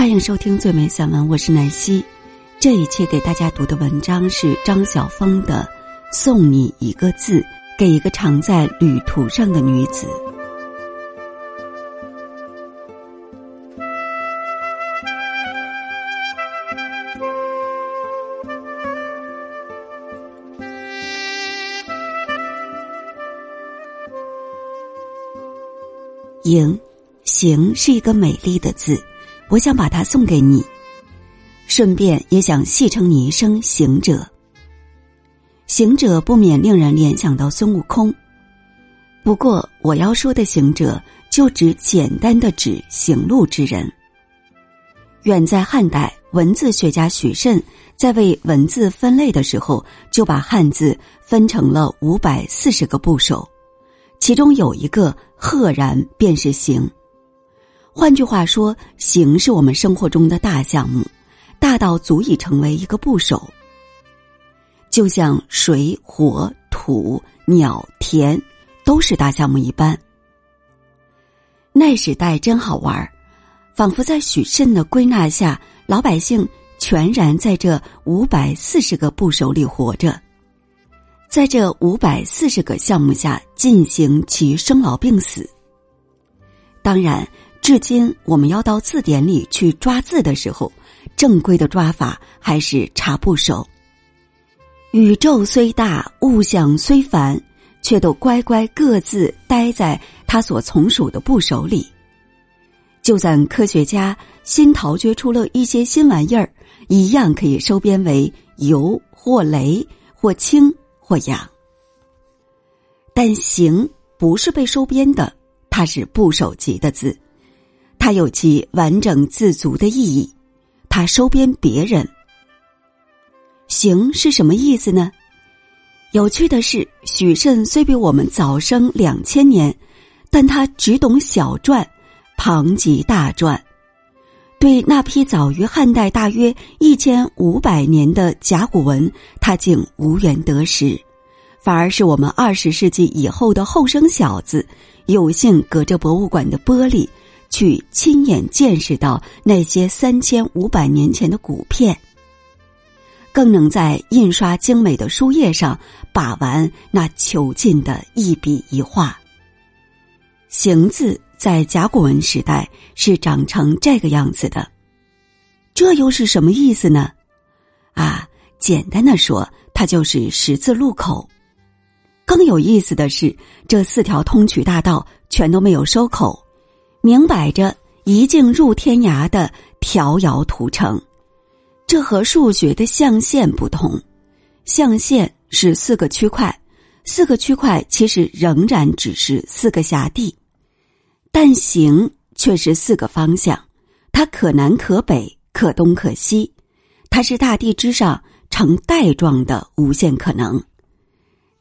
欢迎收听最美散文，我是南希。这一期给大家读的文章是张晓峰的《送你一个字，给一个常在旅途上的女子》。迎，行是一个美丽的字。我想把它送给你，顺便也想戏称你一声行者。行者不免令人联想到孙悟空，不过我要说的行者，就指简单的指行路之人。远在汉代，文字学家许慎在为文字分类的时候，就把汉字分成了五百四十个部首，其中有一个赫然便是行。换句话说，行是我们生活中的大项目，大到足以成为一个部首。就像水、火、土、鸟、田，都是大项目一般。那时代真好玩儿仿佛在许慎的归纳下，老百姓全然在这五百四十个部首里活着，在这五百四十个项目下进行其生老病死。当然。至今，我们要到字典里去抓字的时候，正规的抓法还是查部首。宇宙虽大，物象虽繁，却都乖乖各自待在它所从属的部首里。就算科学家新陶掘出了一些新玩意儿，一样可以收编为油或雷或氢或氧。但行不是被收编的，它是部首级的字。它有其完整自足的意义，它收编别人。行是什么意思呢？有趣的是，许慎虽比我们早生两千年，但他只懂小篆，旁及大篆，对那批早于汉代大约一千五百年的甲骨文，他竟无缘得识，反而是我们二十世纪以后的后生小子，有幸隔着博物馆的玻璃。去亲眼见识到那些三千五百年前的古片，更能在印刷精美的书页上把玩那遒劲的一笔一画。行字在甲骨文时代是长成这个样子的，这又是什么意思呢？啊，简单的说，它就是十字路口。更有意思的是，这四条通衢大道全都没有收口。明摆着一径入天涯的条遥图城，这和数学的象限不同。象限是四个区块，四个区块其实仍然只是四个辖地，但形却是四个方向。它可南可北，可东可西，它是大地之上呈带状的无限可能。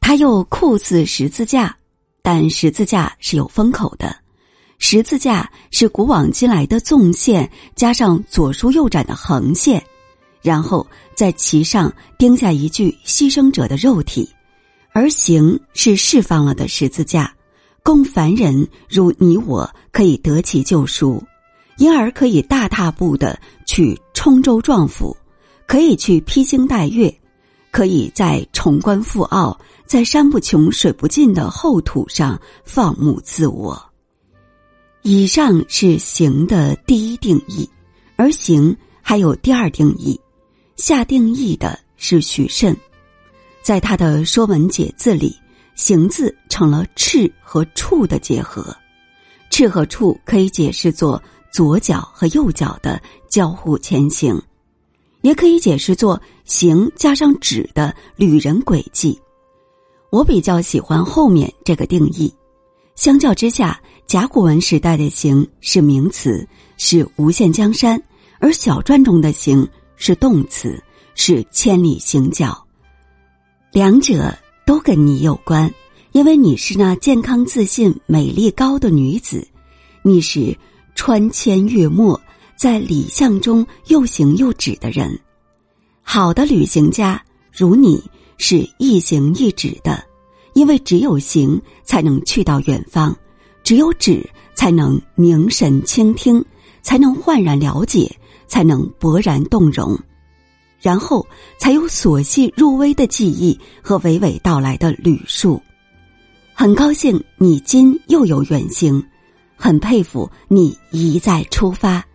它又酷似十字架，但十字架是有封口的。十字架是古往今来的纵线，加上左舒右展的横线，然后在其上钉下一具牺牲者的肉体，而行是释放了的十字架，供凡人如你我可以得其救赎，因而可以大踏步的去冲州撞府，可以去披星戴月，可以在崇关赴奥，在山不穷水不尽的厚土上放牧自我。以上是行的第一定义，而行还有第二定义。下定义的是许慎，在他的《说文解字》里，行字成了赤和处的结合。赤和处可以解释作左脚和右脚的交互前行，也可以解释作行加上止的旅人轨迹。我比较喜欢后面这个定义。相较之下。甲骨文时代的“行”是名词，是无限江山；而小篆中的“行”是动词，是千里行脚。两者都跟你有关，因为你是那健康、自信、美丽、高的女子，你是穿千越陌，在礼相中又行又止的人。好的旅行家如你，是一行一止的，因为只有行才能去到远方。只有止，才能凝神倾听，才能焕然了解，才能勃然动容，然后才有琐细入微的记忆和娓娓道来的捋述。很高兴你今又有远行，很佩服你一再出发，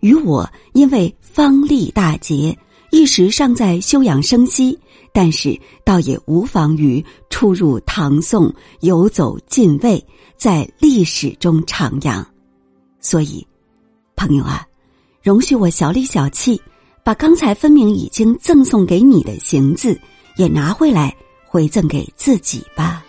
与我因为方历大捷，一时尚在休养生息，但是倒也无妨于出入唐宋，游走晋魏，在历史中徜徉。所以，朋友啊，容许我小里小气，把刚才分明已经赠送给你的行字，也拿回来回赠给自己吧。